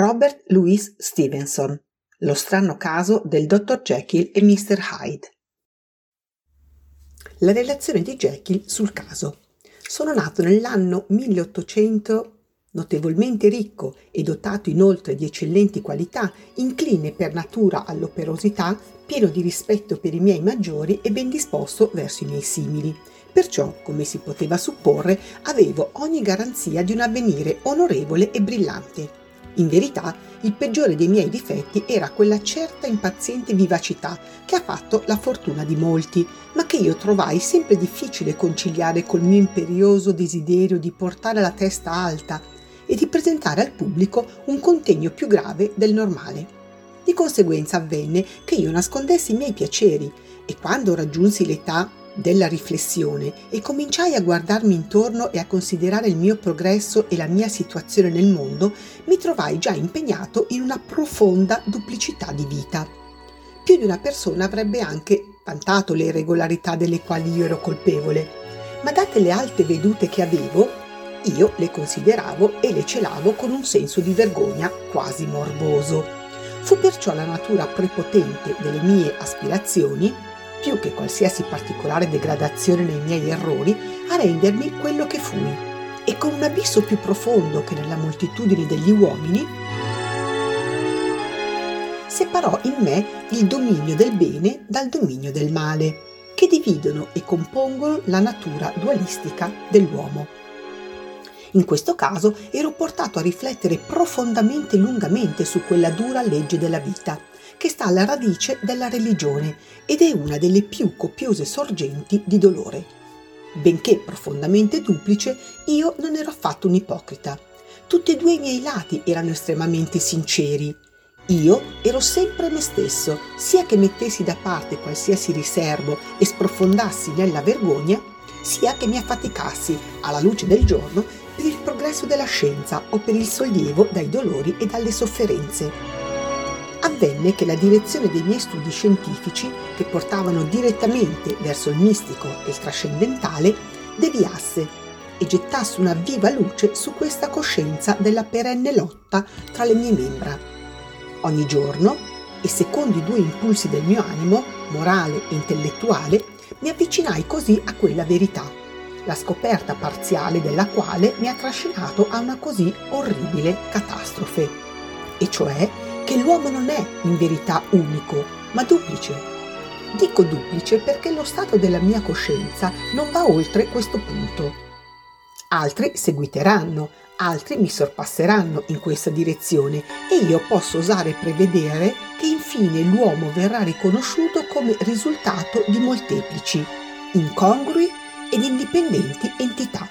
Robert Louis Stevenson. Lo strano caso del dottor Jekyll e Mr. Hyde. La relazione di Jekyll sul caso. Sono nato nell'anno 1800 notevolmente ricco e dotato inoltre di eccellenti qualità, incline per natura all'operosità, pieno di rispetto per i miei maggiori e ben disposto verso i miei simili. Perciò, come si poteva supporre, avevo ogni garanzia di un avvenire onorevole e brillante. In verità, il peggiore dei miei difetti era quella certa impaziente vivacità che ha fatto la fortuna di molti, ma che io trovai sempre difficile conciliare col mio imperioso desiderio di portare la testa alta e di presentare al pubblico un contegno più grave del normale. Di conseguenza avvenne che io nascondessi i miei piaceri e quando raggiunsi l'età della riflessione e cominciai a guardarmi intorno e a considerare il mio progresso e la mia situazione nel mondo, mi trovai già impegnato in una profonda duplicità di vita. Più di una persona avrebbe anche vantato le irregolarità delle quali io ero colpevole, ma date le alte vedute che avevo, io le consideravo e le celavo con un senso di vergogna quasi morboso. Fu perciò la natura prepotente delle mie aspirazioni, più che qualsiasi particolare degradazione nei miei errori, a rendermi quello che fui. E con un abisso più profondo che nella moltitudine degli uomini, separò in me il dominio del bene dal dominio del male, che dividono e compongono la natura dualistica dell'uomo. In questo caso ero portato a riflettere profondamente e lungamente su quella dura legge della vita, che sta alla radice della religione ed è una delle più copiose sorgenti di dolore. Benché profondamente duplice, io non ero affatto un ipocrita. Tutti e due i miei lati erano estremamente sinceri. Io ero sempre me stesso, sia che mettessi da parte qualsiasi riservo e sprofondassi nella vergogna, sia che mi affaticassi alla luce del giorno per il progresso della scienza o per il sollievo dai dolori e dalle sofferenze. Avvenne che la direzione dei miei studi scientifici, che portavano direttamente verso il mistico e il trascendentale, deviasse e gettasse una viva luce su questa coscienza della perenne lotta tra le mie membra. Ogni giorno, e secondo i due impulsi del mio animo, morale e intellettuale, mi avvicinai così a quella verità la scoperta parziale della quale mi ha trascinato a una così orribile catastrofe, e cioè che l'uomo non è in verità unico, ma duplice. Dico duplice perché lo stato della mia coscienza non va oltre questo punto. Altri seguiteranno, altri mi sorpasseranno in questa direzione e io posso osare prevedere che infine l'uomo verrà riconosciuto come risultato di molteplici, incongrui ed indipendenti entità.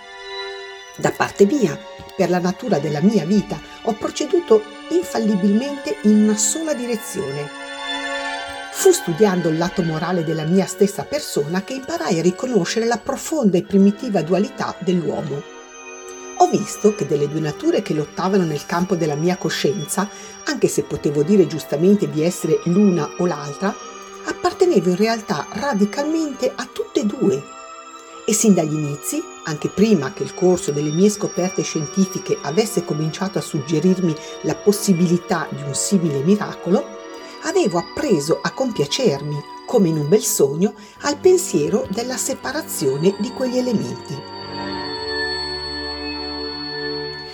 Da parte mia, per la natura della mia vita, ho proceduto infallibilmente in una sola direzione. Fu studiando il lato morale della mia stessa persona che imparai a riconoscere la profonda e primitiva dualità dell'uomo. Ho visto che delle due nature che lottavano nel campo della mia coscienza, anche se potevo dire giustamente di essere l'una o l'altra, appartenevo in realtà radicalmente a tutte e due e sin dagli inizi, anche prima che il corso delle mie scoperte scientifiche avesse cominciato a suggerirmi la possibilità di un simile miracolo, avevo appreso a compiacermi, come in un bel sogno, al pensiero della separazione di quegli elementi.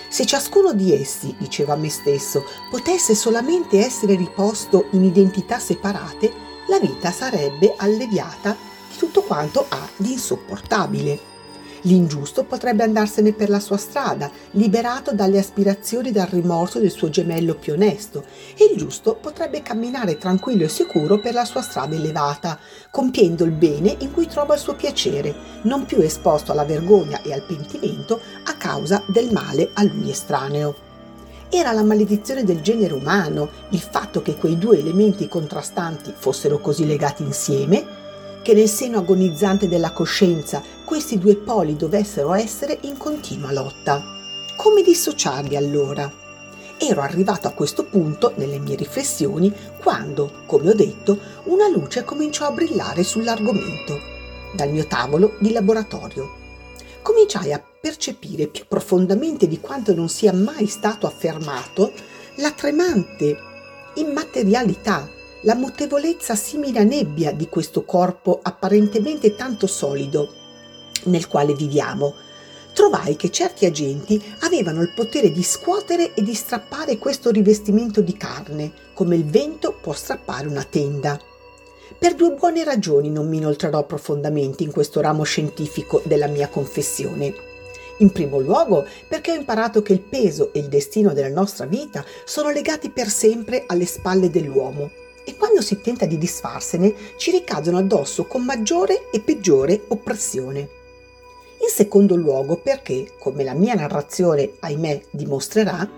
Se ciascuno di essi, dicevo a me stesso, potesse solamente essere riposto in identità separate, la vita sarebbe alleviata tutto quanto ha di insopportabile. L'ingiusto potrebbe andarsene per la sua strada, liberato dalle aspirazioni e dal rimorso del suo gemello più onesto, e il giusto potrebbe camminare tranquillo e sicuro per la sua strada elevata, compiendo il bene in cui trova il suo piacere, non più esposto alla vergogna e al pentimento a causa del male a lui estraneo. Era la maledizione del genere umano il fatto che quei due elementi contrastanti fossero così legati insieme, che nel seno agonizzante della coscienza questi due poli dovessero essere in continua lotta. Come dissociarli allora? Ero arrivato a questo punto nelle mie riflessioni quando, come ho detto, una luce cominciò a brillare sull'argomento dal mio tavolo di laboratorio. Cominciai a percepire più profondamente di quanto non sia mai stato affermato la tremante immaterialità, la mutevolezza simile a nebbia di questo corpo apparentemente tanto solido nel quale viviamo, trovai che certi agenti avevano il potere di scuotere e di strappare questo rivestimento di carne, come il vento può strappare una tenda. Per due buone ragioni non mi inoltrerò profondamente in questo ramo scientifico della mia confessione. In primo luogo perché ho imparato che il peso e il destino della nostra vita sono legati per sempre alle spalle dell'uomo e quando si tenta di disfarsene ci ricadono addosso con maggiore e peggiore oppressione. In secondo luogo perché, come la mia narrazione, ahimè, dimostrerà,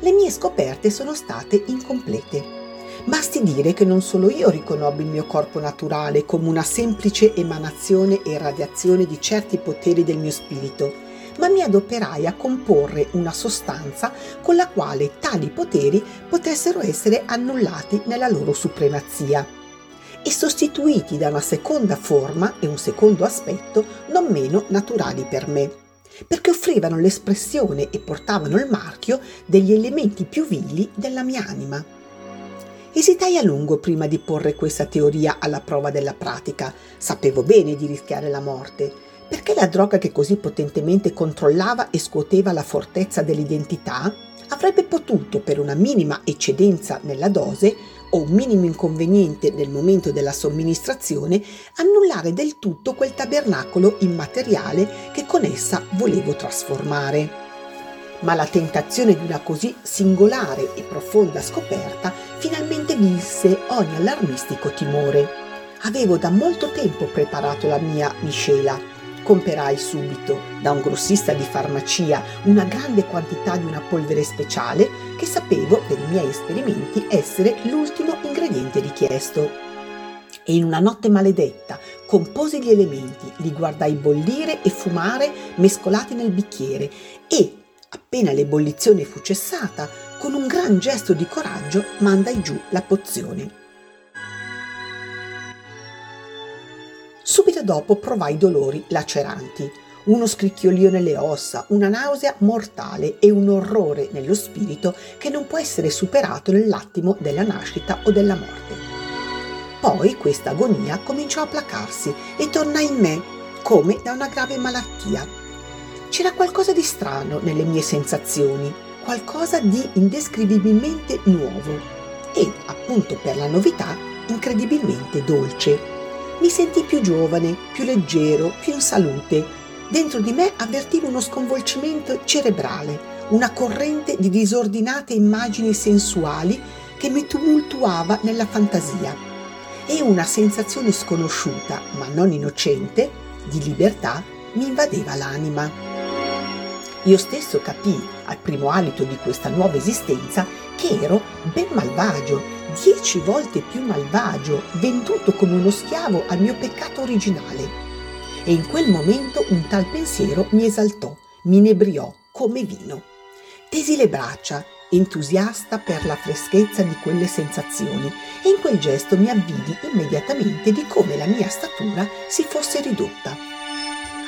le mie scoperte sono state incomplete. Basti dire che non solo io riconobbi il mio corpo naturale come una semplice emanazione e radiazione di certi poteri del mio spirito, ma mi adoperai a comporre una sostanza con la quale tali poteri potessero essere annullati nella loro supremazia e sostituiti da una seconda forma e un secondo aspetto non meno naturali per me, perché offrivano l'espressione e portavano il marchio degli elementi più vili della mia anima. Esitai a lungo prima di porre questa teoria alla prova della pratica. Sapevo bene di rischiare la morte, perché la droga che così potentemente controllava e scuoteva la fortezza dell'identità avrebbe potuto, per una minima eccedenza nella dose, o un minimo inconveniente nel momento della somministrazione, annullare del tutto quel tabernacolo immateriale che con essa volevo trasformare. Ma la tentazione di una così singolare e profonda scoperta finalmente vinse ogni allarmistico timore. Avevo da molto tempo preparato la mia miscela Comperai subito da un grossista di farmacia una grande quantità di una polvere speciale che sapevo per i miei esperimenti essere l'ultimo ingrediente richiesto. E in una notte maledetta composi gli elementi, li guardai bollire e fumare mescolati nel bicchiere e, appena l'ebollizione fu cessata, con un gran gesto di coraggio mandai giù la pozione. Subito dopo provai dolori laceranti, uno scricchiolio nelle ossa, una nausea mortale e un orrore nello spirito che non può essere superato nell'attimo della nascita o della morte. Poi questa agonia cominciò a placarsi e tornai in me come da una grave malattia. C'era qualcosa di strano nelle mie sensazioni, qualcosa di indescrivibilmente nuovo e, appunto per la novità, incredibilmente dolce. Mi sentii più giovane, più leggero, più in salute. Dentro di me avvertivo uno sconvolgimento cerebrale, una corrente di disordinate immagini sensuali che mi tumultuava nella fantasia e una sensazione sconosciuta, ma non innocente, di libertà mi invadeva l'anima. Io stesso capii, al primo alito di questa nuova esistenza, che ero ben malvagio dieci volte più malvagio, venduto come uno schiavo al mio peccato originale. E in quel momento un tal pensiero mi esaltò, mi inebriò come vino. Tesi le braccia, entusiasta per la freschezza di quelle sensazioni, e in quel gesto mi avvidi immediatamente di come la mia statura si fosse ridotta.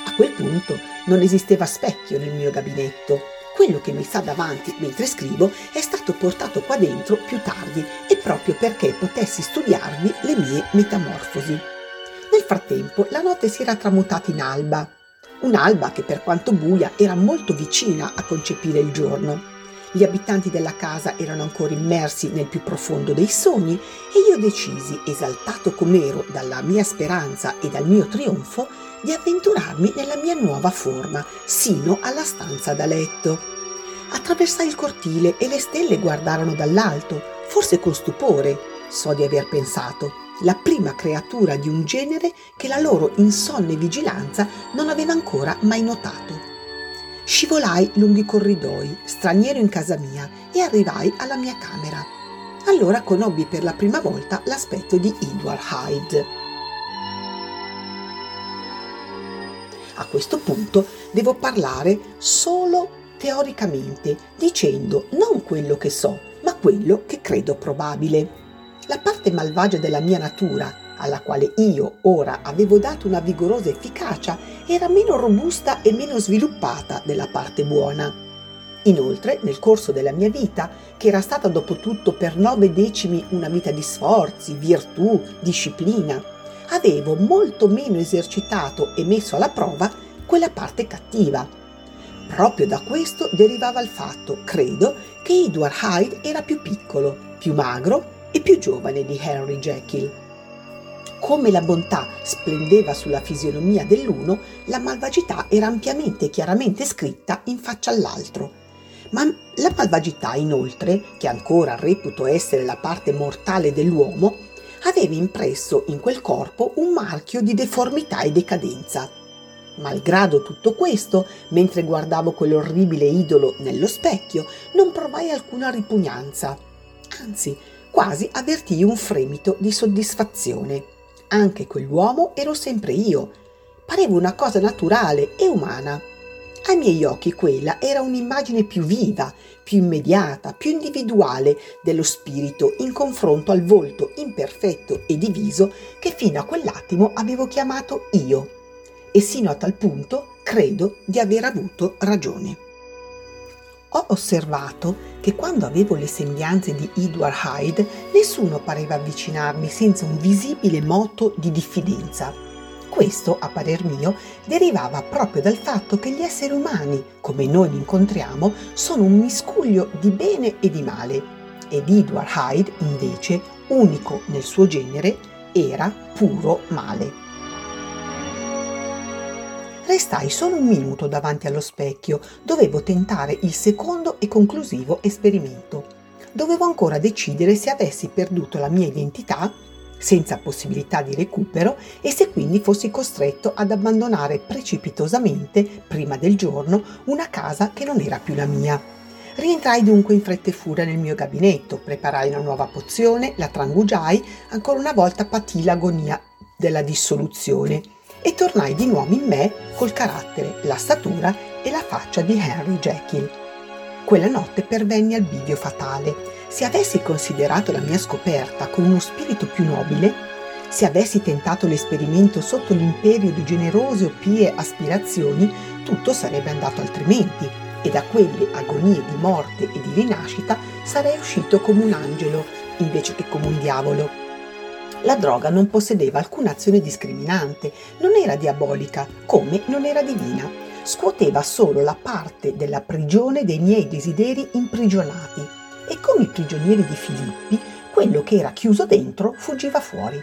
A quel punto non esisteva specchio nel mio gabinetto, quello che mi sta davanti mentre scrivo è stato portato qua dentro più tardi e proprio perché potessi studiarvi le mie metamorfosi. Nel frattempo la notte si era tramutata in alba, un'alba che per quanto buia era molto vicina a concepire il giorno. Gli abitanti della casa erano ancora immersi nel più profondo dei sogni e io decisi, esaltato com'ero dalla mia speranza e dal mio trionfo, di avventurarmi nella mia nuova forma, sino alla stanza da letto. Attraversai il cortile e le stelle guardarono dall'alto, forse con stupore, so di aver pensato, la prima creatura di un genere che la loro insonne vigilanza non aveva ancora mai notato. Scivolai lunghi corridoi, straniero in casa mia, e arrivai alla mia camera. Allora conobbi per la prima volta l'aspetto di Edward Hyde. A questo punto devo parlare solo teoricamente, dicendo non quello che so, ma quello che credo probabile. La parte malvagia della mia natura, alla quale io ora avevo dato una vigorosa efficacia, era meno robusta e meno sviluppata della parte buona. Inoltre, nel corso della mia vita, che era stata dopo tutto per nove decimi una vita di sforzi, virtù, disciplina, avevo molto meno esercitato e messo alla prova quella parte cattiva. Proprio da questo derivava il fatto, credo, che Edward Hyde era più piccolo, più magro e più giovane di Henry Jekyll. Come la bontà splendeva sulla fisionomia dell'uno, la malvagità era ampiamente e chiaramente scritta in faccia all'altro. Ma la malvagità, inoltre, che ancora reputo essere la parte mortale dell'uomo, aveva impresso in quel corpo un marchio di deformità e decadenza. Malgrado tutto questo, mentre guardavo quell'orribile idolo nello specchio, non provai alcuna ripugnanza. Anzi, quasi avvertii un fremito di soddisfazione. Anche quell'uomo ero sempre io. Parevo una cosa naturale e umana. Ai miei occhi quella era un'immagine più viva, più immediata, più individuale dello spirito in confronto al volto imperfetto e diviso che fino a quell'attimo avevo chiamato io. E sino a tal punto credo di aver avuto ragione. Ho osservato che quando avevo le sembianze di Edward Hyde nessuno pareva avvicinarmi senza un visibile moto di diffidenza. Questo, a parer mio, derivava proprio dal fatto che gli esseri umani, come noi li incontriamo, sono un miscuglio di bene e di male. Ed Edward Hyde, invece, unico nel suo genere, era puro male. Restai solo un minuto davanti allo specchio, dovevo tentare il secondo e conclusivo esperimento. Dovevo ancora decidere se avessi perduto la mia identità, senza possibilità di recupero, e se quindi fossi costretto ad abbandonare precipitosamente, prima del giorno, una casa che non era più la mia. Rientrai dunque in fretta e furia nel mio gabinetto, preparai una nuova pozione, la trangugiai, ancora una volta patii l'agonia della dissoluzione e tornai di nuovo in me col carattere, la statura e la faccia di Henry Jekyll. Quella notte pervenni al bivio fatale. Se avessi considerato la mia scoperta con uno spirito più nobile, se avessi tentato l'esperimento sotto l'imperio di generose o pie aspirazioni, tutto sarebbe andato altrimenti e da quelle agonie di morte e di rinascita sarei uscito come un angelo invece che come un diavolo. La droga non possedeva alcuna azione discriminante, non era diabolica, come non era divina. Scuoteva solo la parte della prigione dei miei desideri imprigionati e come i prigionieri di Filippi, quello che era chiuso dentro fuggiva fuori.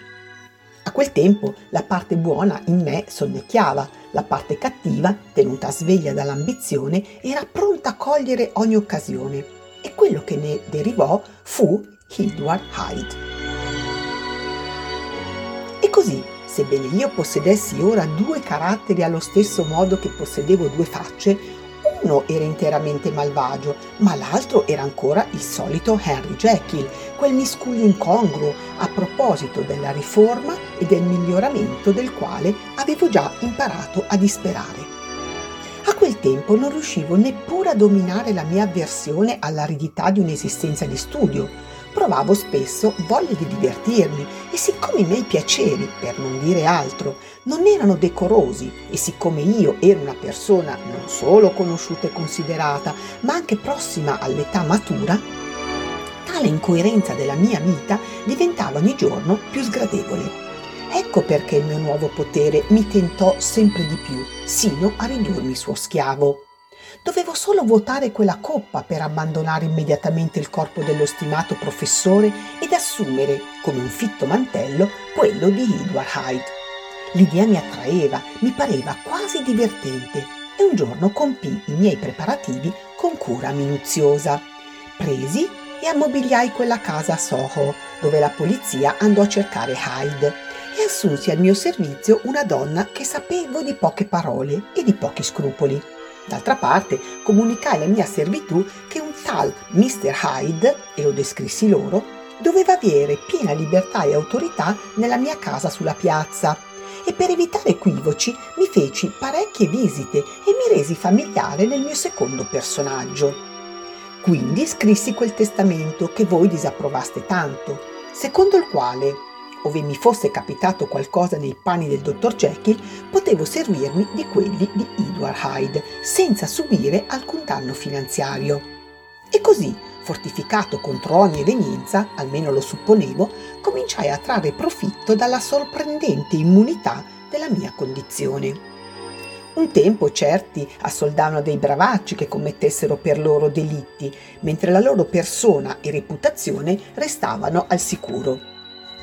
A quel tempo la parte buona in me sonnecchiava, la parte cattiva, tenuta sveglia dall'ambizione, era pronta a cogliere ogni occasione e quello che ne derivò fu Edward Hyde. E così, sebbene io possedessi ora due caratteri allo stesso modo che possedevo due facce, uno era interamente malvagio, ma l'altro era ancora il solito Henry Jekyll, quel miscuglio incongruo a proposito della riforma e del miglioramento del quale avevo già imparato a disperare. A quel tempo non riuscivo neppure a dominare la mia avversione all'aridità di un'esistenza di studio, provavo spesso voglia di divertirmi e siccome i miei piaceri, per non dire altro, non erano decorosi e siccome io ero una persona non solo conosciuta e considerata, ma anche prossima all'età matura, tale incoerenza della mia vita diventava ogni giorno più sgradevole. Ecco perché il mio nuovo potere mi tentò sempre di più, sino a ridurmi suo schiavo. Dovevo solo vuotare quella coppa per abbandonare immediatamente il corpo dello stimato professore ed assumere, come un fitto mantello, quello di Edward Hyde. L'idea mi attraeva, mi pareva quasi divertente e un giorno compì i miei preparativi con cura minuziosa. Presi e ammobiliai quella casa a Soho, dove la polizia andò a cercare Hyde e assunsi al mio servizio una donna che sapevo di poche parole e di pochi scrupoli. D'altra parte comunicai alla mia servitù che un tal Mr. Hyde, e lo descrissi loro, doveva avere piena libertà e autorità nella mia casa sulla piazza e per evitare equivoci mi feci parecchie visite e mi resi familiare nel mio secondo personaggio. Quindi scrissi quel testamento che voi disapprovaste tanto, secondo il quale ove mi fosse capitato qualcosa nei panni del dottor Jekyll, potevo servirmi di quelli di Edward Hyde, senza subire alcun danno finanziario. E così, fortificato contro ogni evenienza, almeno lo supponevo, cominciai a trarre profitto dalla sorprendente immunità della mia condizione. Un tempo certi assoldavano dei bravacci che commettessero per loro delitti, mentre la loro persona e reputazione restavano al sicuro.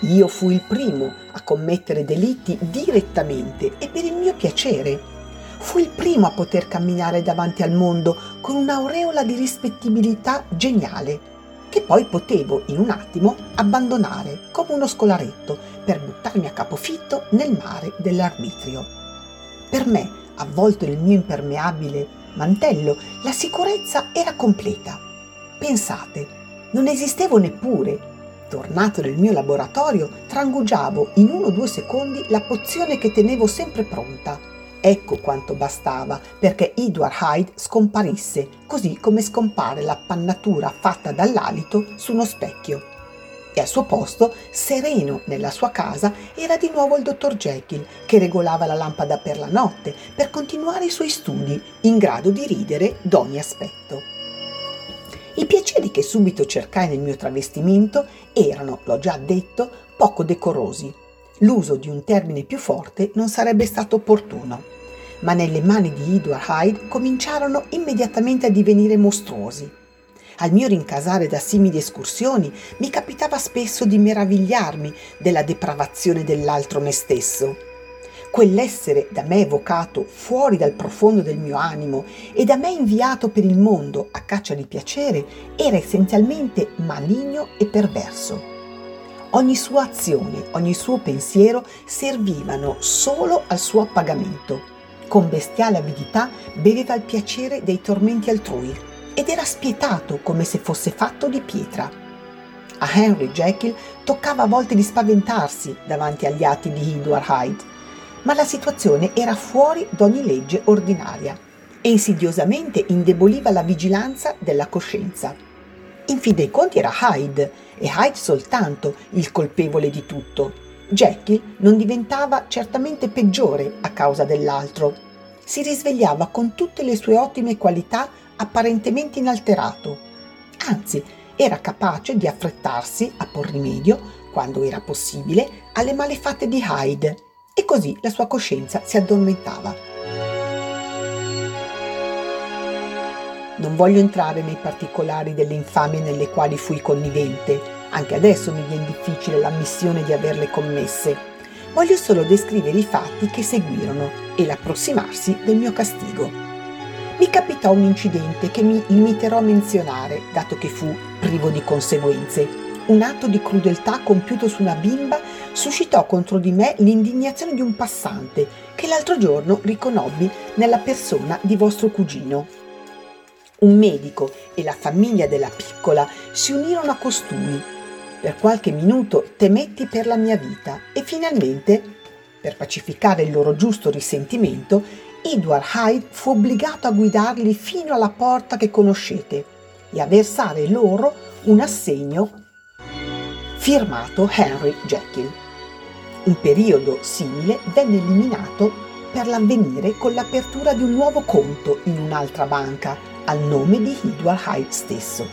Io fui il primo a commettere delitti direttamente e per il mio piacere. Fui il primo a poter camminare davanti al mondo con un'aureola di rispettibilità geniale, che poi potevo in un attimo abbandonare come uno scolaretto per buttarmi a capofitto nel mare dell'arbitrio. Per me avvolto nel mio impermeabile mantello, la sicurezza era completa. Pensate, non esistevo neppure. Tornato nel mio laboratorio, trangugiavo in uno o due secondi la pozione che tenevo sempre pronta. Ecco quanto bastava perché Edward Hyde scomparisse, così come scompare l'appannatura fatta dall'alito su uno specchio e al suo posto, sereno nella sua casa, era di nuovo il dottor Jekyll, che regolava la lampada per la notte per continuare i suoi studi, in grado di ridere d'ogni aspetto. I piaceri che subito cercai nel mio travestimento erano, l'ho già detto, poco decorosi. L'uso di un termine più forte non sarebbe stato opportuno, ma nelle mani di Edward Hyde cominciarono immediatamente a divenire mostruosi al mio rincasare da simili escursioni mi capitava spesso di meravigliarmi della depravazione dell'altro me stesso. Quell'essere da me evocato fuori dal profondo del mio animo e da me inviato per il mondo a caccia di piacere era essenzialmente maligno e perverso. Ogni sua azione, ogni suo pensiero servivano solo al suo appagamento. Con bestiale avidità beveva il piacere dei tormenti altrui ed era spietato come se fosse fatto di pietra. A Henry Jekyll toccava a volte di spaventarsi davanti agli atti di Edward Hyde, ma la situazione era fuori d'ogni legge ordinaria e insidiosamente indeboliva la vigilanza della coscienza. In fin dei conti era Hyde, e Hyde soltanto, il colpevole di tutto. Jekyll non diventava certamente peggiore a causa dell'altro. Si risvegliava con tutte le sue ottime qualità apparentemente inalterato. Anzi, era capace di affrettarsi a por rimedio, quando era possibile, alle malefatte di Hyde e così la sua coscienza si addormentava. Non voglio entrare nei particolari delle infamie nelle quali fui connivente, anche adesso mi viene difficile l'ammissione di averle commesse. Voglio solo descrivere i fatti che seguirono e l'approssimarsi del mio castigo mi capitò un incidente che mi limiterò a menzionare, dato che fu privo di conseguenze. Un atto di crudeltà compiuto su una bimba suscitò contro di me l'indignazione di un passante che l'altro giorno riconobbi nella persona di vostro cugino. Un medico e la famiglia della piccola si unirono a costui. Per qualche minuto temetti per la mia vita e finalmente, per pacificare il loro giusto risentimento, Edward Hyde fu obbligato a guidarli fino alla porta che conoscete e a versare loro un assegno firmato Henry Jekyll. Un periodo simile venne eliminato per l'avvenire con l'apertura di un nuovo conto in un'altra banca al nome di Edward Hyde stesso.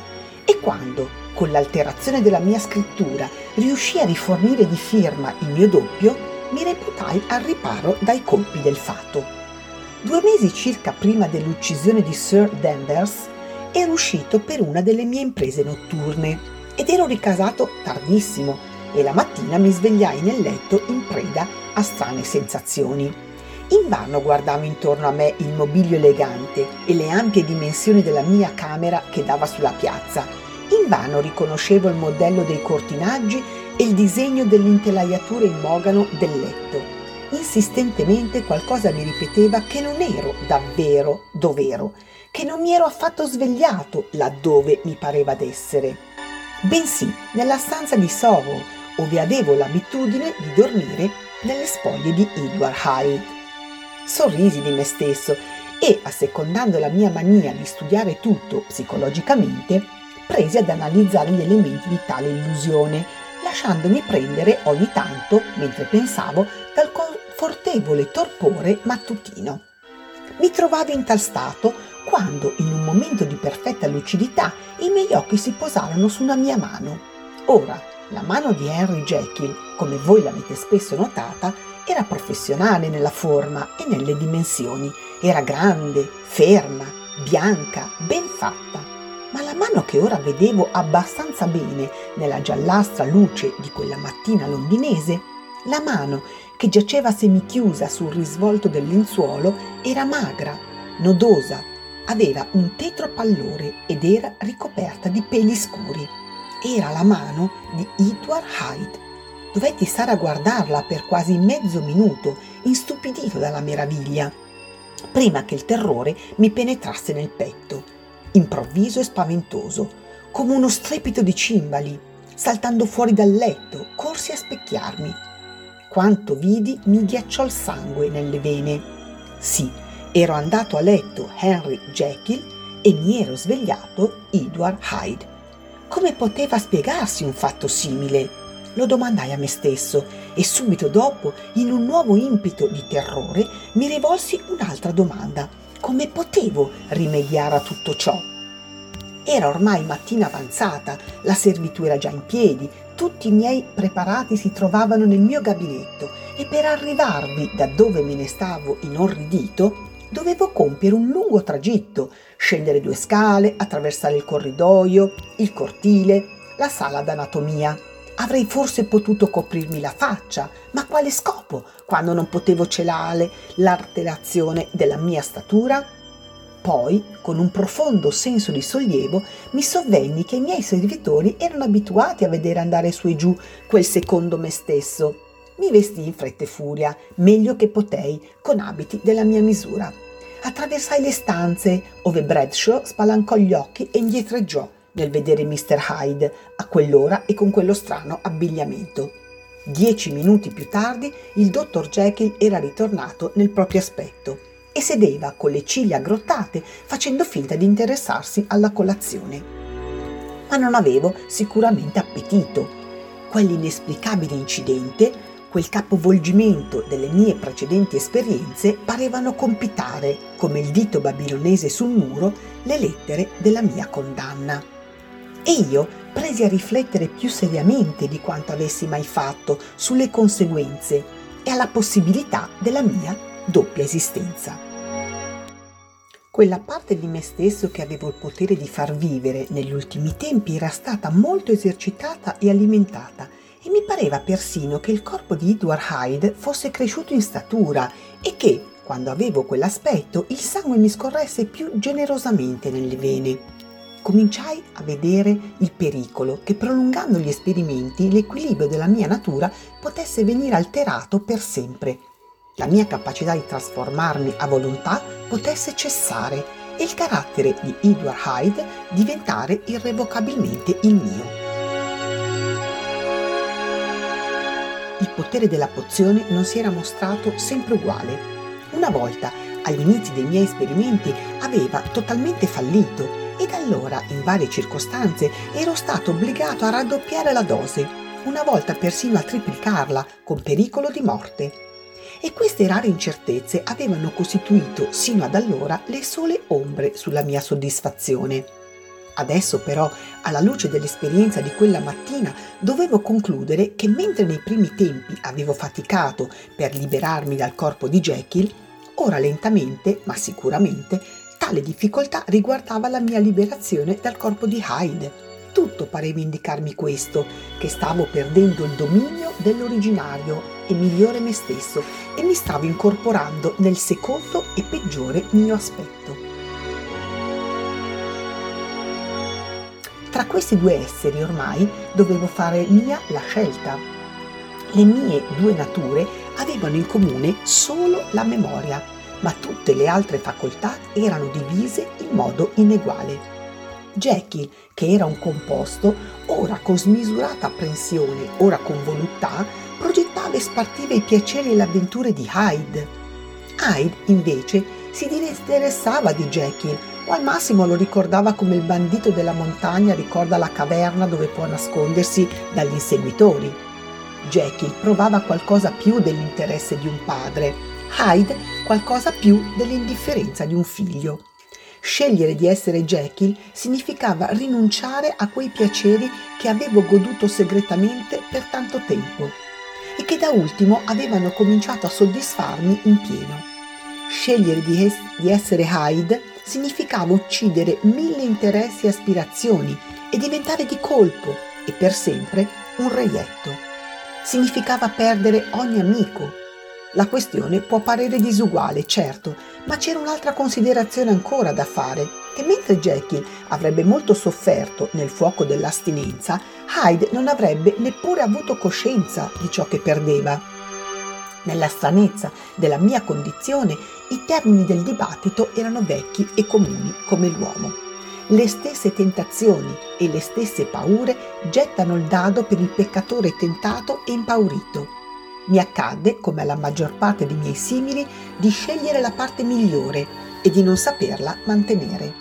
E quando, con l'alterazione della mia scrittura, riuscì a rifornire di firma il mio doppio, mi reputai al riparo dai colpi del fato. Due mesi circa prima dell'uccisione di Sir Danvers ero uscito per una delle mie imprese notturne ed ero ricasato tardissimo e la mattina mi svegliai nel letto in preda a strane sensazioni. Invano guardavo intorno a me il mobilio elegante e le ampie dimensioni della mia camera che dava sulla piazza. Invano riconoscevo il modello dei cortinaggi e il disegno dell'intelaiatura in mogano del letto insistentemente qualcosa mi ripeteva che non ero davvero dov'ero, che non mi ero affatto svegliato laddove mi pareva d'essere, bensì nella stanza di Soho, dove avevo l'abitudine di dormire nelle spoglie di Edward Hyde. Sorrisi di me stesso e, assecondando la mia mania di studiare tutto psicologicamente, presi ad analizzare gli elementi di tale illusione lasciandomi prendere ogni tanto, mentre pensavo, dal confortevole torpore mattutino. Mi trovavo in tal stato quando, in un momento di perfetta lucidità, i miei occhi si posarono su una mia mano. Ora, la mano di Henry Jekyll, come voi l'avete spesso notata, era professionale nella forma e nelle dimensioni. Era grande, ferma, bianca, ben fatta. Ma la mano che ora vedevo abbastanza bene nella giallastra luce di quella mattina londinese, la mano che giaceva semichiusa sul risvolto del lenzuolo, era magra, nodosa, aveva un tetro pallore ed era ricoperta di peli scuri. Era la mano di Edward Hyde. Dovetti stare a guardarla per quasi mezzo minuto, instupidito dalla meraviglia, prima che il terrore mi penetrasse nel petto, improvviso e spaventoso, come uno strepito di cimbali. Saltando fuori dal letto, corsi a specchiarmi. Quanto vidi mi ghiacciò il sangue nelle vene. Sì, ero andato a letto Henry Jekyll e mi ero svegliato Edward Hyde. Come poteva spiegarsi un fatto simile? Lo domandai a me stesso e subito dopo, in un nuovo impeto di terrore, mi rivolsi un'altra domanda. Come potevo rimediare a tutto ciò? Era ormai mattina avanzata, la servitù era già in piedi, tutti i miei preparati si trovavano nel mio gabinetto e per arrivarvi da dove me ne stavo inorridito, dovevo compiere un lungo tragitto, scendere due scale, attraversare il corridoio, il cortile, la sala d'anatomia. Avrei forse potuto coprirmi la faccia, ma quale scopo quando non potevo celare l'alterazione della mia statura? Poi, con un profondo senso di sollievo, mi sovvenni che i miei servitori erano abituati a vedere andare su e giù quel secondo me stesso mi vestii in fretta e furia, meglio che potei, con abiti della mia misura. Attraversai le stanze, ove Bradshaw spalancò gli occhi e indietreggiò nel vedere Mr. Hyde a quell'ora e con quello strano abbigliamento. Dieci minuti più tardi il dottor Jekyll era ritornato nel proprio aspetto e sedeva con le ciglia aggrottate facendo finta di interessarsi alla colazione. Ma non avevo sicuramente appetito. Quell'inesplicabile incidente quel capovolgimento delle mie precedenti esperienze parevano compitare, come il dito babilonese sul muro, le lettere della mia condanna. E io presi a riflettere più seriamente di quanto avessi mai fatto sulle conseguenze e alla possibilità della mia doppia esistenza. Quella parte di me stesso che avevo il potere di far vivere negli ultimi tempi era stata molto esercitata e alimentata e mi pareva persino che il corpo di Edward Hyde fosse cresciuto in statura e che, quando avevo quell'aspetto, il sangue mi scorresse più generosamente nelle vene. Cominciai a vedere il pericolo che prolungando gli esperimenti l'equilibrio della mia natura potesse venire alterato per sempre. La mia capacità di trasformarmi a volontà potesse cessare e il carattere di Edward Hyde diventare irrevocabilmente il mio. Il potere della pozione non si era mostrato sempre uguale. Una volta, agli inizi dei miei esperimenti, aveva totalmente fallito e da allora, in varie circostanze, ero stato obbligato a raddoppiare la dose, una volta persino a triplicarla, con pericolo di morte. E queste rare incertezze avevano costituito sino ad allora le sole ombre sulla mia soddisfazione. Adesso però, alla luce dell'esperienza di quella mattina, dovevo concludere che mentre nei primi tempi avevo faticato per liberarmi dal corpo di Jekyll, ora lentamente, ma sicuramente, tale difficoltà riguardava la mia liberazione dal corpo di Hyde. Tutto pareva indicarmi questo, che stavo perdendo il dominio dell'originario e migliore me stesso e mi stavo incorporando nel secondo e peggiore mio aspetto. Tra questi due esseri ormai dovevo fare mia la scelta. Le mie due nature avevano in comune solo la memoria, ma tutte le altre facoltà erano divise in modo ineguale. Jekyll, che era un composto, ora con smisurata apprensione, ora con voluttà, progettava e spartiva i piaceri e le avventure di Hyde. Hyde, invece, si disinteressava di Jekyll o al massimo lo ricordava come il bandito della montagna ricorda la caverna dove può nascondersi dagli inseguitori. Jekyll provava qualcosa più dell'interesse di un padre, Hyde qualcosa più dell'indifferenza di un figlio. Scegliere di essere Jekyll significava rinunciare a quei piaceri che avevo goduto segretamente per tanto tempo e che da ultimo avevano cominciato a soddisfarmi in pieno. Scegliere di, es- di essere Hyde significava uccidere mille interessi e aspirazioni e diventare di colpo e per sempre un reietto. Significava perdere ogni amico, la questione può parere disuguale, certo, ma c'era un'altra considerazione ancora da fare, che mentre Jekyll avrebbe molto sofferto nel fuoco dell'astinenza, Hyde non avrebbe neppure avuto coscienza di ciò che perdeva. Nella stranezza della mia condizione, i termini del dibattito erano vecchi e comuni come l'uomo. Le stesse tentazioni e le stesse paure gettano il dado per il peccatore tentato e impaurito mi accadde, come alla maggior parte dei miei simili, di scegliere la parte migliore e di non saperla mantenere.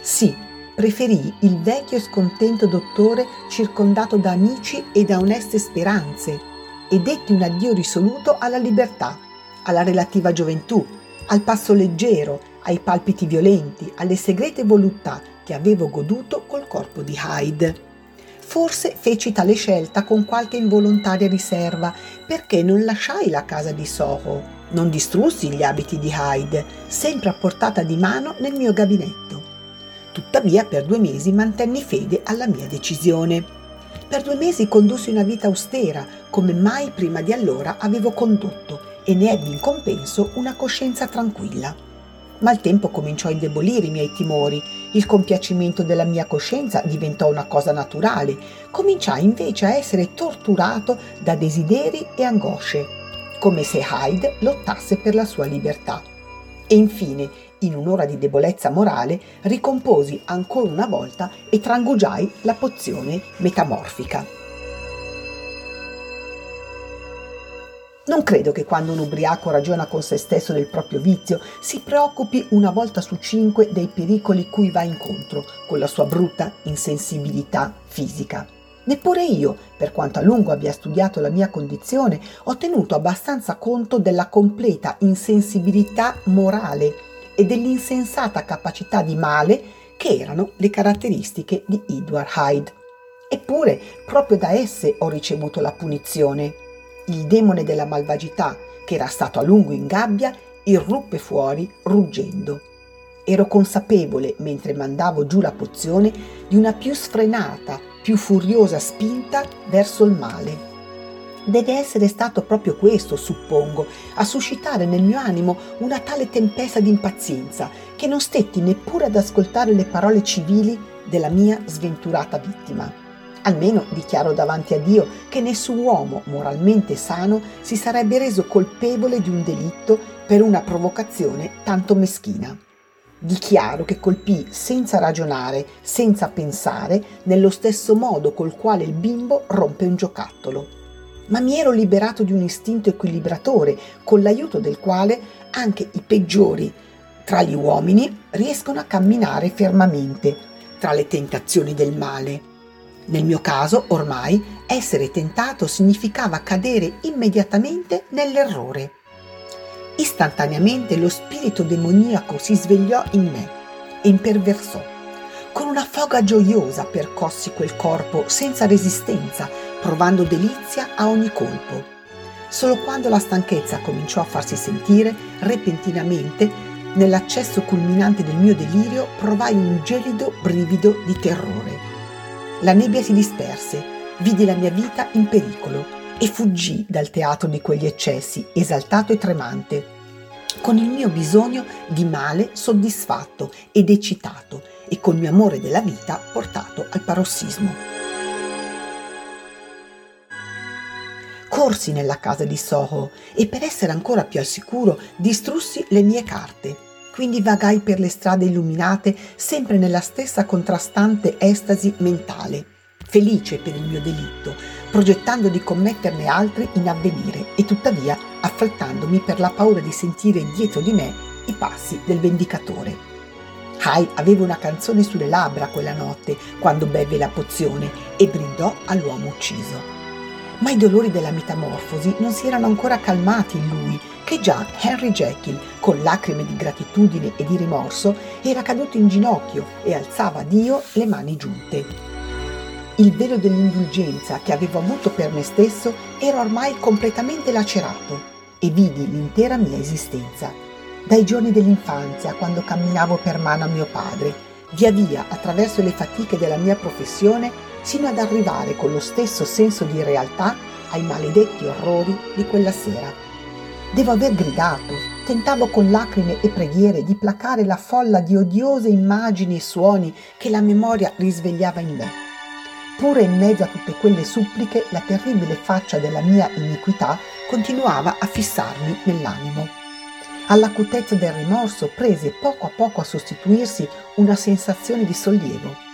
Sì, preferii il vecchio e scontento dottore circondato da amici e da oneste speranze e detti un addio risoluto alla libertà, alla relativa gioventù, al passo leggero, ai palpiti violenti, alle segrete voluttà che avevo goduto col corpo di Hyde. Forse feci tale scelta con qualche involontaria riserva, perché non lasciai la casa di Soho, non distrussi gli abiti di Hyde, sempre a portata di mano nel mio gabinetto. Tuttavia per due mesi mantenni fede alla mia decisione. Per due mesi condussi una vita austera, come mai prima di allora avevo condotto, e ne ebbi in compenso una coscienza tranquilla ma il tempo cominciò a indebolire i miei timori. Il compiacimento della mia coscienza diventò una cosa naturale, cominciai invece a essere torturato da desideri e angosce, come se Hyde lottasse per la sua libertà. E infine, in un'ora di debolezza morale, ricomposi ancora una volta e trangugiai la pozione metamorfica. Non credo che quando un ubriaco ragiona con se stesso del proprio vizio si preoccupi una volta su cinque dei pericoli cui va incontro con la sua brutta insensibilità fisica. Neppure io, per quanto a lungo abbia studiato la mia condizione, ho tenuto abbastanza conto della completa insensibilità morale e dell'insensata capacità di male che erano le caratteristiche di Edward Hyde. Eppure, proprio da esse ho ricevuto la punizione il demone della malvagità, che era stato a lungo in gabbia, irruppe fuori ruggendo. Ero consapevole, mentre mandavo giù la pozione, di una più sfrenata, più furiosa spinta verso il male. Deve essere stato proprio questo, suppongo, a suscitare nel mio animo una tale tempesta di impazienza che non stetti neppure ad ascoltare le parole civili della mia sventurata vittima. Almeno dichiaro davanti a Dio che nessun uomo moralmente sano si sarebbe reso colpevole di un delitto per una provocazione tanto meschina. Dichiaro che colpì senza ragionare, senza pensare, nello stesso modo col quale il bimbo rompe un giocattolo. Ma mi ero liberato di un istinto equilibratore, con l'aiuto del quale anche i peggiori tra gli uomini riescono a camminare fermamente tra le tentazioni del male. Nel mio caso, ormai, essere tentato significava cadere immediatamente nell'errore. Istantaneamente lo spirito demoniaco si svegliò in me e imperversò. Con una foga gioiosa percossi quel corpo senza resistenza, provando delizia a ogni colpo. Solo quando la stanchezza cominciò a farsi sentire, repentinamente, nell'accesso culminante del mio delirio, provai un gelido brivido di terrore. La nebbia si disperse, vidi la mia vita in pericolo e fuggì dal teatro di quegli eccessi, esaltato e tremante, con il mio bisogno di male soddisfatto ed eccitato e col mio amore della vita portato al parossismo. Corsi nella casa di Soho e per essere ancora più al sicuro distrussi le mie carte quindi vagai per le strade illuminate sempre nella stessa contrastante estasi mentale, felice per il mio delitto, progettando di commetterne altri in avvenire e tuttavia affrettandomi per la paura di sentire dietro di me i passi del vendicatore. Hyde aveva una canzone sulle labbra quella notte quando beve la pozione e brindò all'uomo ucciso. Ma i dolori della metamorfosi non si erano ancora calmati in lui, che già Henry Jekyll, con lacrime di gratitudine e di rimorso, era caduto in ginocchio e alzava a Dio le mani giunte. Il velo dell'indulgenza che avevo avuto per me stesso era ormai completamente lacerato e vidi l'intera mia esistenza. Dai giorni dell'infanzia, quando camminavo per mano a mio padre, via via attraverso le fatiche della mia professione, sino ad arrivare con lo stesso senso di realtà ai maledetti orrori di quella sera. Devo aver gridato, tentavo con lacrime e preghiere di placare la folla di odiose immagini e suoni che la memoria risvegliava in me. Pure in mezzo a tutte quelle suppliche, la terribile faccia della mia iniquità continuava a fissarmi nell'animo. All'acutezza del rimorso prese poco a poco a sostituirsi una sensazione di sollievo.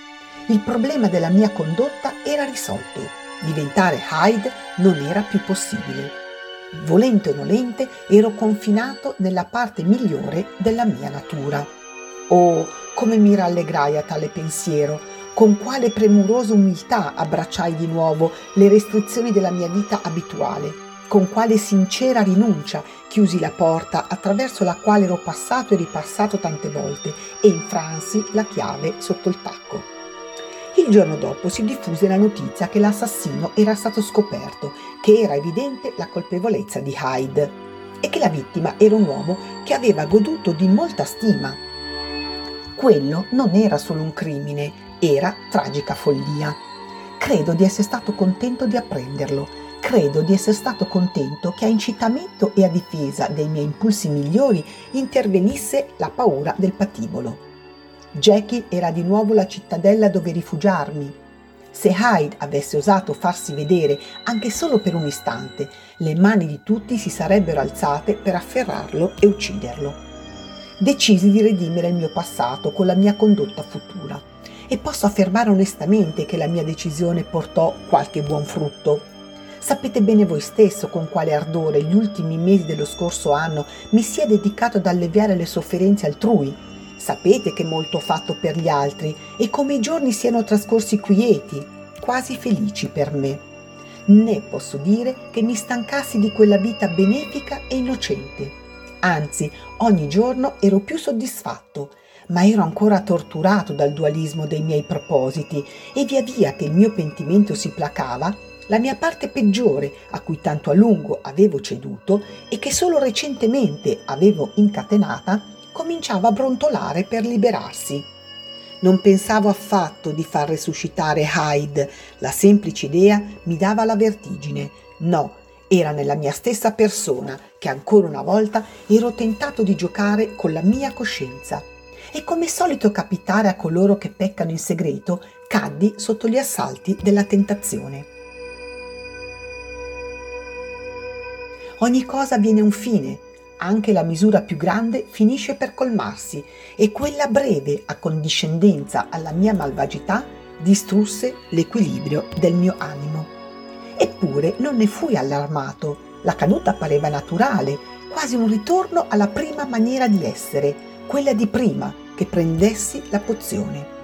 Il problema della mia condotta era risolto. Diventare Hyde non era più possibile volente o nolente, ero confinato nella parte migliore della mia natura. Oh, come mi rallegrai a tale pensiero, con quale premurosa umiltà abbracciai di nuovo le restrizioni della mia vita abituale, con quale sincera rinuncia chiusi la porta attraverso la quale ero passato e ripassato tante volte e infransi la chiave sotto il tacco. Il giorno dopo si diffuse la notizia che l'assassino era stato scoperto, che era evidente la colpevolezza di Hyde e che la vittima era un uomo che aveva goduto di molta stima. Quello non era solo un crimine, era tragica follia. Credo di essere stato contento di apprenderlo. Credo di essere stato contento che a incitamento e a difesa dei miei impulsi migliori intervenisse la paura del patibolo. Jackie era di nuovo la cittadella dove rifugiarmi. Se Hyde avesse osato farsi vedere anche solo per un istante, le mani di tutti si sarebbero alzate per afferrarlo e ucciderlo. Decisi di redimere il mio passato con la mia condotta futura e posso affermare onestamente che la mia decisione portò qualche buon frutto. Sapete bene voi stesso con quale ardore gli ultimi mesi dello scorso anno mi sia dedicato ad alleviare le sofferenze altrui Sapete che molto ho fatto per gli altri e come i giorni siano trascorsi quieti, quasi felici per me. Né posso dire che mi stancassi di quella vita benefica e innocente. Anzi, ogni giorno ero più soddisfatto, ma ero ancora torturato dal dualismo dei miei propositi e via via che il mio pentimento si placava, la mia parte peggiore, a cui tanto a lungo avevo ceduto e che solo recentemente avevo incatenata, cominciava a brontolare per liberarsi. Non pensavo affatto di far resuscitare Hyde, la semplice idea mi dava la vertigine. No, era nella mia stessa persona che ancora una volta ero tentato di giocare con la mia coscienza. E come solito capitare a coloro che peccano in segreto, caddi sotto gli assalti della tentazione. Ogni cosa viene a un fine, anche la misura più grande finisce per colmarsi e quella breve accondiscendenza alla mia malvagità distrusse l'equilibrio del mio animo. Eppure non ne fui allarmato, la caduta pareva naturale, quasi un ritorno alla prima maniera di essere, quella di prima che prendessi la pozione.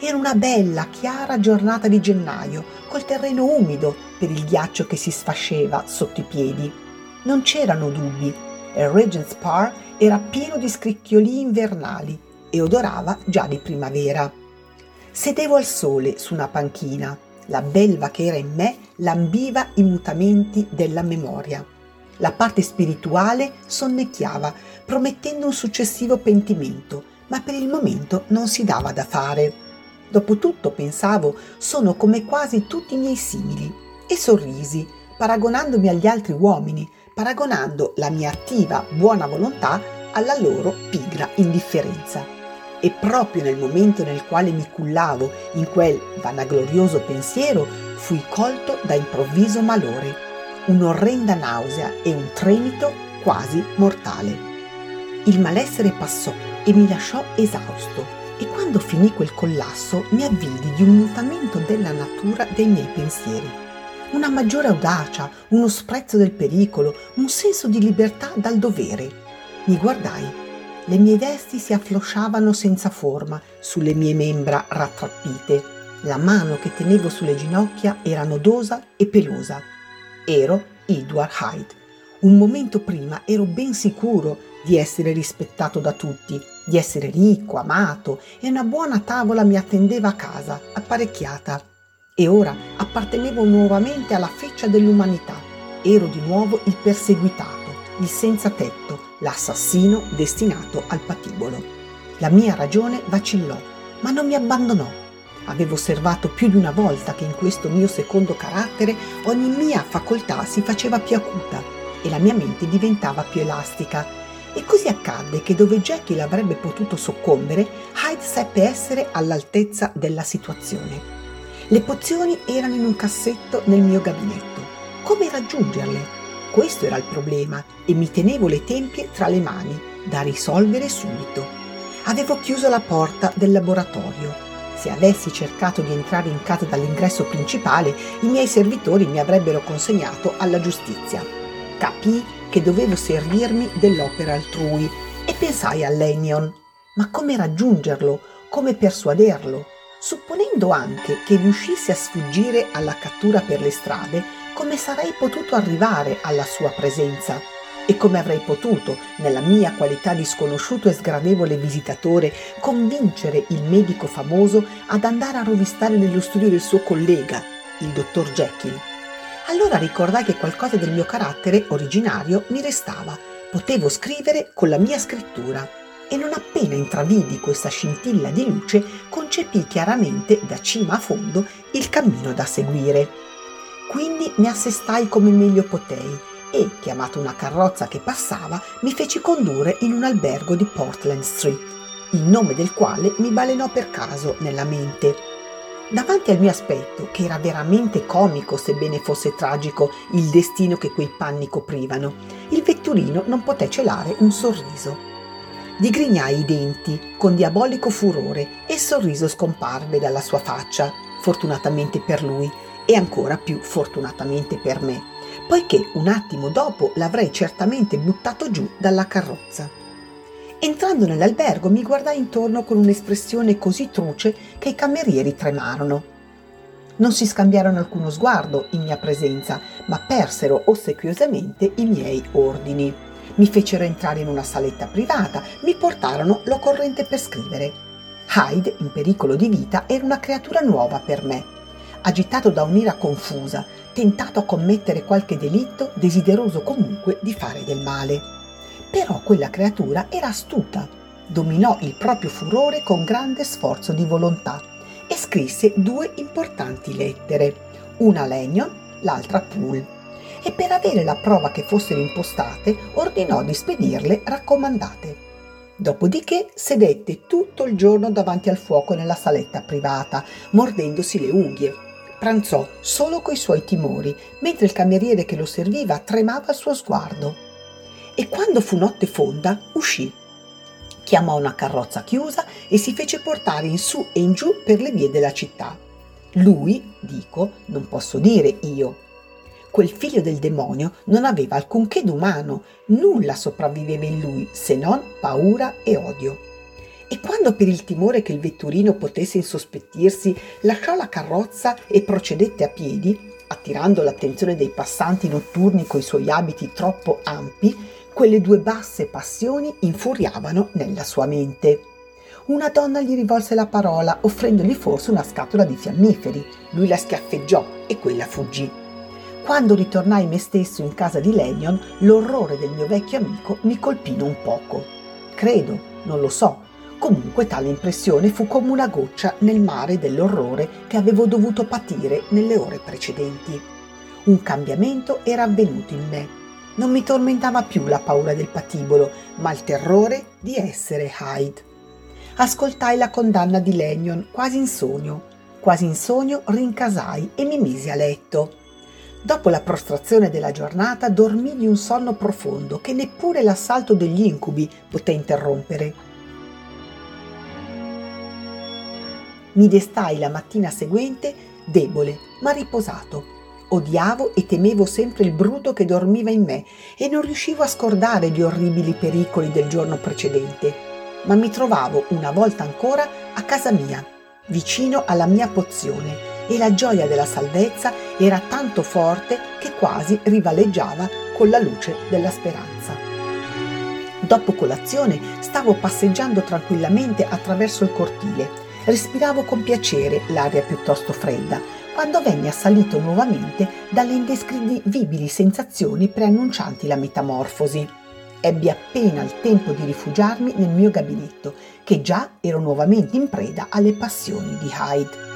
Era una bella, chiara giornata di gennaio, col terreno umido per il ghiaccio che si sfasceva sotto i piedi. Non c'erano dubbi, Regent's Park era pieno di scricchiolii invernali e odorava già di primavera. Sedevo al sole su una panchina. La belva che era in me lambiva i mutamenti della memoria. La parte spirituale sonnecchiava, promettendo un successivo pentimento, ma per il momento non si dava da fare. Dopotutto, pensavo, sono come quasi tutti i miei simili, e sorrisi, paragonandomi agli altri uomini, paragonando la mia attiva buona volontà alla loro pigra indifferenza. E proprio nel momento nel quale mi cullavo in quel vanaglorioso pensiero, fui colto da improvviso malore, un'orrenda nausea e un tremito quasi mortale. Il malessere passò e mi lasciò esausto e quando finì quel collasso mi avvidi di un mutamento della natura dei miei pensieri una maggiore audacia, uno sprezzo del pericolo, un senso di libertà dal dovere. Mi guardai. Le mie vesti si afflosciavano senza forma sulle mie membra rattrappite. La mano che tenevo sulle ginocchia era nodosa e pelosa. Ero Edward Hyde. Un momento prima ero ben sicuro di essere rispettato da tutti, di essere ricco, amato e una buona tavola mi attendeva a casa, apparecchiata. E ora appartenevo nuovamente alla feccia dell'umanità. Ero di nuovo il perseguitato, il senza tetto, l'assassino destinato al patibolo. La mia ragione vacillò, ma non mi abbandonò. Avevo osservato più di una volta che in questo mio secondo carattere ogni mia facoltà si faceva più acuta e la mia mente diventava più elastica. E così accadde che dove Jekyll avrebbe potuto soccombere, Hyde seppe essere all'altezza della situazione. Le pozioni erano in un cassetto nel mio gabinetto. Come raggiungerle? Questo era il problema e mi tenevo le tempie tra le mani, da risolvere subito. Avevo chiuso la porta del laboratorio. Se avessi cercato di entrare in casa dall'ingresso principale, i miei servitori mi avrebbero consegnato alla giustizia. Capii che dovevo servirmi dell'opera altrui e pensai a Lennion. Ma come raggiungerlo? Come persuaderlo? Supponendo anche che riuscissi a sfuggire alla cattura per le strade, come sarei potuto arrivare alla sua presenza? E come avrei potuto, nella mia qualità di sconosciuto e sgradevole visitatore, convincere il medico famoso ad andare a rovistare nello studio del suo collega, il dottor Jekyll? Allora ricordai che qualcosa del mio carattere originario mi restava. Potevo scrivere con la mia scrittura e non appena intravidi questa scintilla di luce concepì chiaramente da cima a fondo il cammino da seguire. Quindi mi assestai come meglio potei e, chiamata una carrozza che passava, mi feci condurre in un albergo di Portland Street, il nome del quale mi balenò per caso nella mente. Davanti al mio aspetto, che era veramente comico sebbene fosse tragico il destino che quei panni coprivano, il vetturino non poté celare un sorriso digrignai i denti con diabolico furore e il sorriso scomparve dalla sua faccia, fortunatamente per lui e ancora più fortunatamente per me, poiché un attimo dopo l'avrei certamente buttato giù dalla carrozza. Entrando nell'albergo mi guardai intorno con un'espressione così truce che i camerieri tremarono. Non si scambiarono alcuno sguardo in mia presenza, ma persero ossequiosamente i miei ordini mi fecero entrare in una saletta privata, mi portarono l'occorrente per scrivere. Hyde, in pericolo di vita, era una creatura nuova per me. Agitato da un'ira confusa, tentato a commettere qualche delitto, desideroso comunque di fare del male. Però quella creatura era astuta, dominò il proprio furore con grande sforzo di volontà e scrisse due importanti lettere, una a Lennon, l'altra a Poole e per avere la prova che fossero impostate ordinò di spedirle raccomandate. Dopodiché sedette tutto il giorno davanti al fuoco nella saletta privata, mordendosi le unghie. Pranzò solo coi suoi timori, mentre il cameriere che lo serviva tremava al suo sguardo. E quando fu notte fonda, uscì. Chiamò una carrozza chiusa e si fece portare in su e in giù per le vie della città. Lui, dico, non posso dire io, Quel figlio del demonio non aveva alcunché d'umano, nulla sopravviveva in lui se non paura e odio. E quando per il timore che il vetturino potesse insospettirsi lasciò la carrozza e procedette a piedi, attirando l'attenzione dei passanti notturni coi suoi abiti troppo ampi, quelle due basse passioni infuriavano nella sua mente. Una donna gli rivolse la parola, offrendogli forse una scatola di fiammiferi. Lui la schiaffeggiò e quella fuggì. Quando ritornai me stesso in casa di Lennon, l'orrore del mio vecchio amico mi colpì non poco. Credo, non lo so, comunque tale impressione fu come una goccia nel mare dell'orrore che avevo dovuto patire nelle ore precedenti. Un cambiamento era avvenuto in me. Non mi tormentava più la paura del patibolo, ma il terrore di essere Hyde. Ascoltai la condanna di Lennon quasi in sogno. Quasi in sogno rincasai e mi misi a letto. Dopo la prostrazione della giornata dormì di un sonno profondo che neppure l'assalto degli incubi poté interrompere. Mi destai la mattina seguente debole ma riposato. Odiavo e temevo sempre il bruto che dormiva in me e non riuscivo a scordare gli orribili pericoli del giorno precedente. Ma mi trovavo una volta ancora a casa mia, vicino alla mia pozione, e la gioia della salvezza era tanto forte che quasi rivaleggiava con la luce della speranza. Dopo colazione stavo passeggiando tranquillamente attraverso il cortile. Respiravo con piacere l'aria piuttosto fredda, quando venne assalito nuovamente dalle indescrivibili sensazioni preannuncianti la metamorfosi. Ebbi appena il tempo di rifugiarmi nel mio gabinetto, che già ero nuovamente in preda alle passioni di Hyde.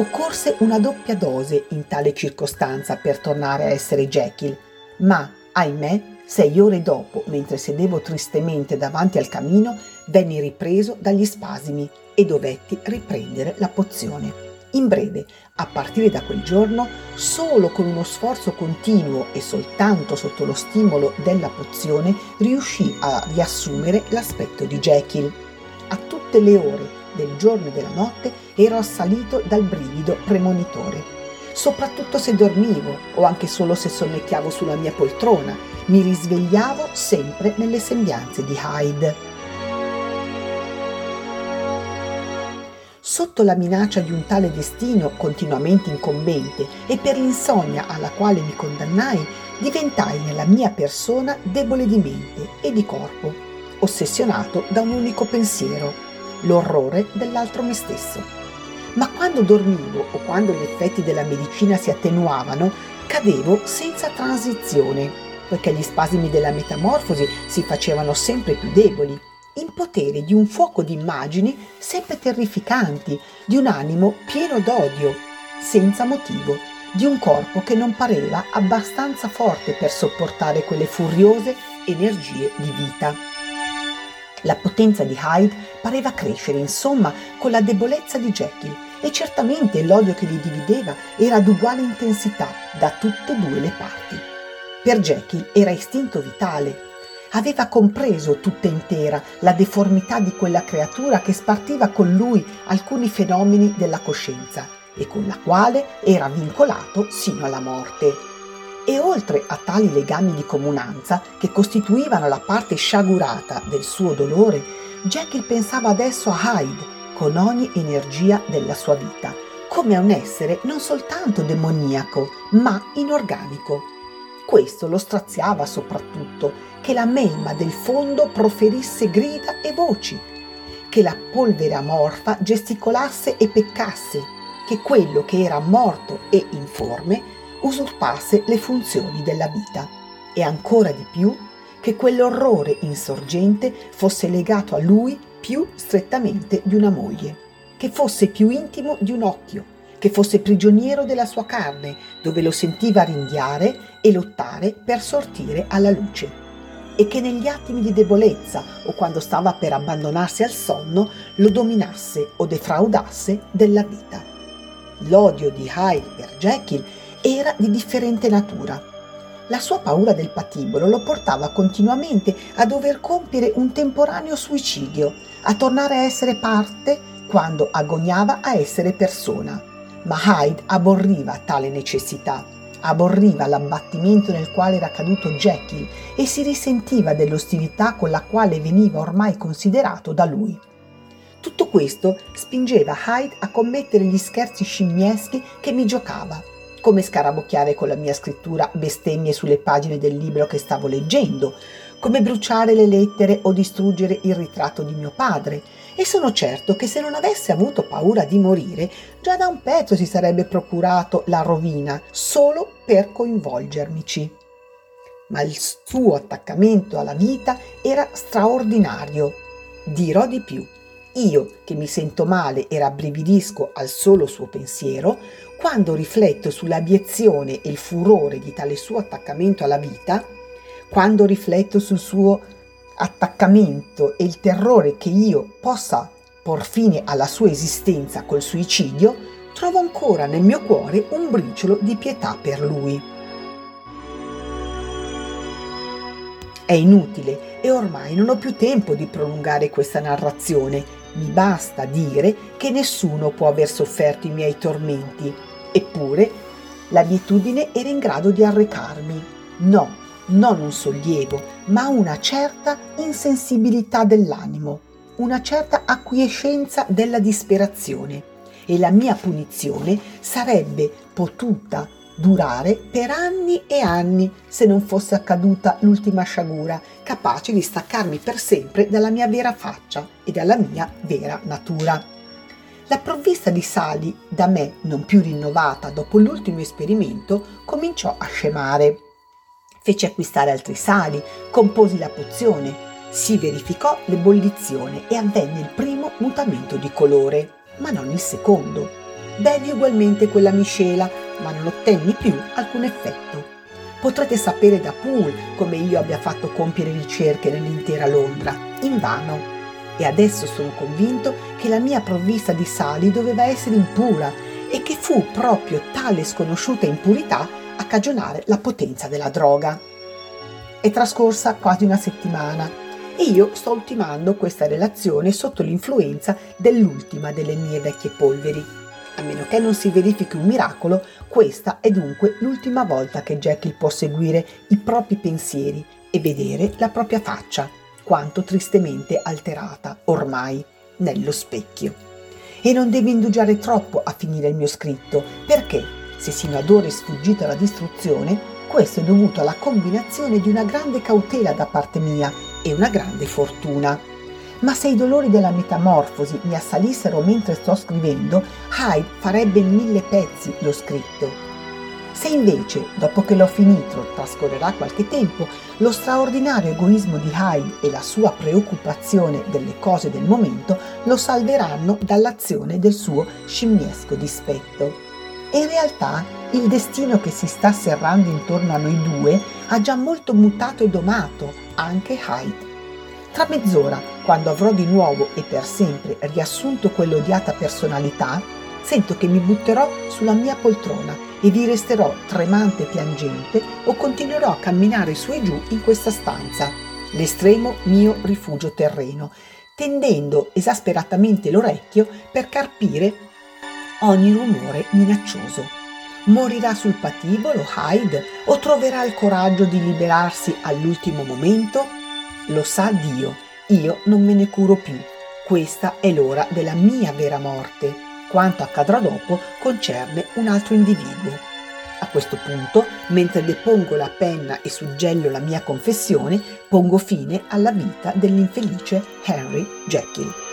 Occorse una doppia dose in tale circostanza per tornare a essere Jekyll, ma, ahimè, sei ore dopo, mentre sedevo tristemente davanti al camino, venni ripreso dagli spasimi e dovetti riprendere la pozione. In breve, a partire da quel giorno, solo con uno sforzo continuo e soltanto sotto lo stimolo della pozione riuscì a riassumere l'aspetto di Jekyll. A tutte le ore del giorno e della notte ero assalito dal brivido premonitore. Soprattutto se dormivo o anche solo se sonnecchiavo sulla mia poltrona, mi risvegliavo sempre nelle sembianze di Hyde. Sotto la minaccia di un tale destino continuamente incombente e per l'insonnia alla quale mi condannai, diventai nella mia persona debole di mente e di corpo, ossessionato da un unico pensiero, l'orrore dell'altro me stesso. Ma quando dormivo o quando gli effetti della medicina si attenuavano, cadevo senza transizione, poiché gli spasimi della metamorfosi si facevano sempre più deboli, in potere di un fuoco di immagini sempre terrificanti, di un animo pieno d'odio, senza motivo, di un corpo che non pareva abbastanza forte per sopportare quelle furiose energie di vita. La potenza di Hyde pareva crescere, insomma, con la debolezza di Jekyll e certamente l'odio che li divideva era ad uguale intensità da tutte e due le parti. Per Jekyll era istinto vitale. Aveva compreso tutta intera la deformità di quella creatura che spartiva con lui alcuni fenomeni della coscienza e con la quale era vincolato sino alla morte e oltre a tali legami di comunanza che costituivano la parte sciagurata del suo dolore, Jekyll pensava adesso a Hyde con ogni energia della sua vita, come a un essere non soltanto demoniaco, ma inorganico. Questo lo straziava soprattutto, che la melma del fondo proferisse grida e voci, che la polvere amorfa gesticolasse e peccasse, che quello che era morto e informe usurpasse le funzioni della vita e ancora di più che quell'orrore insorgente fosse legato a lui più strettamente di una moglie, che fosse più intimo di un occhio, che fosse prigioniero della sua carne, dove lo sentiva ringhiare e lottare per sortire alla luce, e che negli attimi di debolezza o quando stava per abbandonarsi al sonno lo dominasse o defraudasse della vita. L'odio di Hyde per Jekyll era di differente natura. La sua paura del patibolo lo portava continuamente a dover compiere un temporaneo suicidio, a tornare a essere parte quando agoniava a essere persona. Ma Hyde aborriva tale necessità, aborriva l'abbattimento nel quale era caduto Jekyll e si risentiva dell'ostilità con la quale veniva ormai considerato da lui. Tutto questo spingeva Hyde a commettere gli scherzi scimmieschi che mi giocava come scarabocchiare con la mia scrittura bestemmie sulle pagine del libro che stavo leggendo, come bruciare le lettere o distruggere il ritratto di mio padre, e sono certo che se non avesse avuto paura di morire, già da un pezzo si sarebbe procurato la rovina solo per coinvolgermici. Ma il suo attaccamento alla vita era straordinario. Dirò di più. Io, che mi sento male e rabbrividisco al solo suo pensiero, quando rifletto sull'abiezione e il furore di tale suo attaccamento alla vita, quando rifletto sul suo attaccamento e il terrore che io possa por fine alla sua esistenza col suicidio, trovo ancora nel mio cuore un briciolo di pietà per lui. È inutile e ormai non ho più tempo di prolungare questa narrazione. Mi basta dire che nessuno può aver sofferto i miei tormenti. Eppure L'abitudine era in grado di arrecarmi, no, non un sollievo, ma una certa insensibilità dell'animo, una certa acquiescenza della disperazione. E la mia punizione sarebbe potuta durare per anni e anni se non fosse accaduta l'ultima sciagura, capace di staccarmi per sempre dalla mia vera faccia e dalla mia vera natura. La provvista di sali, da me non più rinnovata dopo l'ultimo esperimento, cominciò a scemare. Feci acquistare altri sali, composi la pozione, si verificò l'ebollizione e avvenne il primo mutamento di colore, ma non il secondo. Bevi ugualmente quella miscela, ma non ottenni più alcun effetto. Potrete sapere da Poole come io abbia fatto compiere ricerche nell'intera Londra, invano. E adesso sono convinto che la mia provvista di sali doveva essere impura e che fu proprio tale sconosciuta impurità a cagionare la potenza della droga. È trascorsa quasi una settimana e io sto ultimando questa relazione sotto l'influenza dell'ultima delle mie vecchie polveri. A meno che non si verifichi un miracolo, questa è dunque l'ultima volta che Jekyll può seguire i propri pensieri e vedere la propria faccia, quanto tristemente alterata ormai nello specchio. E non deve indugiare troppo a finire il mio scritto, perché, se sino ad ora è sfuggito alla distruzione, questo è dovuto alla combinazione di una grande cautela da parte mia e una grande fortuna. Ma se i dolori della metamorfosi mi assalissero mentre sto scrivendo, Hyde farebbe mille pezzi lo scritto. Se invece, dopo che l'ho finito, trascorrerà qualche tempo, lo straordinario egoismo di Hyde e la sua preoccupazione delle cose del momento lo salveranno dall'azione del suo scimmiesco dispetto. E in realtà il destino che si sta serrando intorno a noi due ha già molto mutato e domato anche Hyde. Tra mezz'ora, quando avrò di nuovo e per sempre riassunto quell'odiata personalità, sento che mi butterò sulla mia poltrona e vi resterò tremante e piangente o continuerò a camminare su e giù in questa stanza, l'estremo mio rifugio terreno, tendendo esasperatamente l'orecchio per carpire ogni rumore minaccioso. Morirà sul patibolo Hyde o troverà il coraggio di liberarsi all'ultimo momento? Lo sa Dio, io non me ne curo più. Questa è l'ora della mia vera morte. Quanto accadrà dopo concerne un altro individuo. A questo punto, mentre depongo la penna e suggello la mia confessione, pongo fine alla vita dell'infelice Henry Jekyll.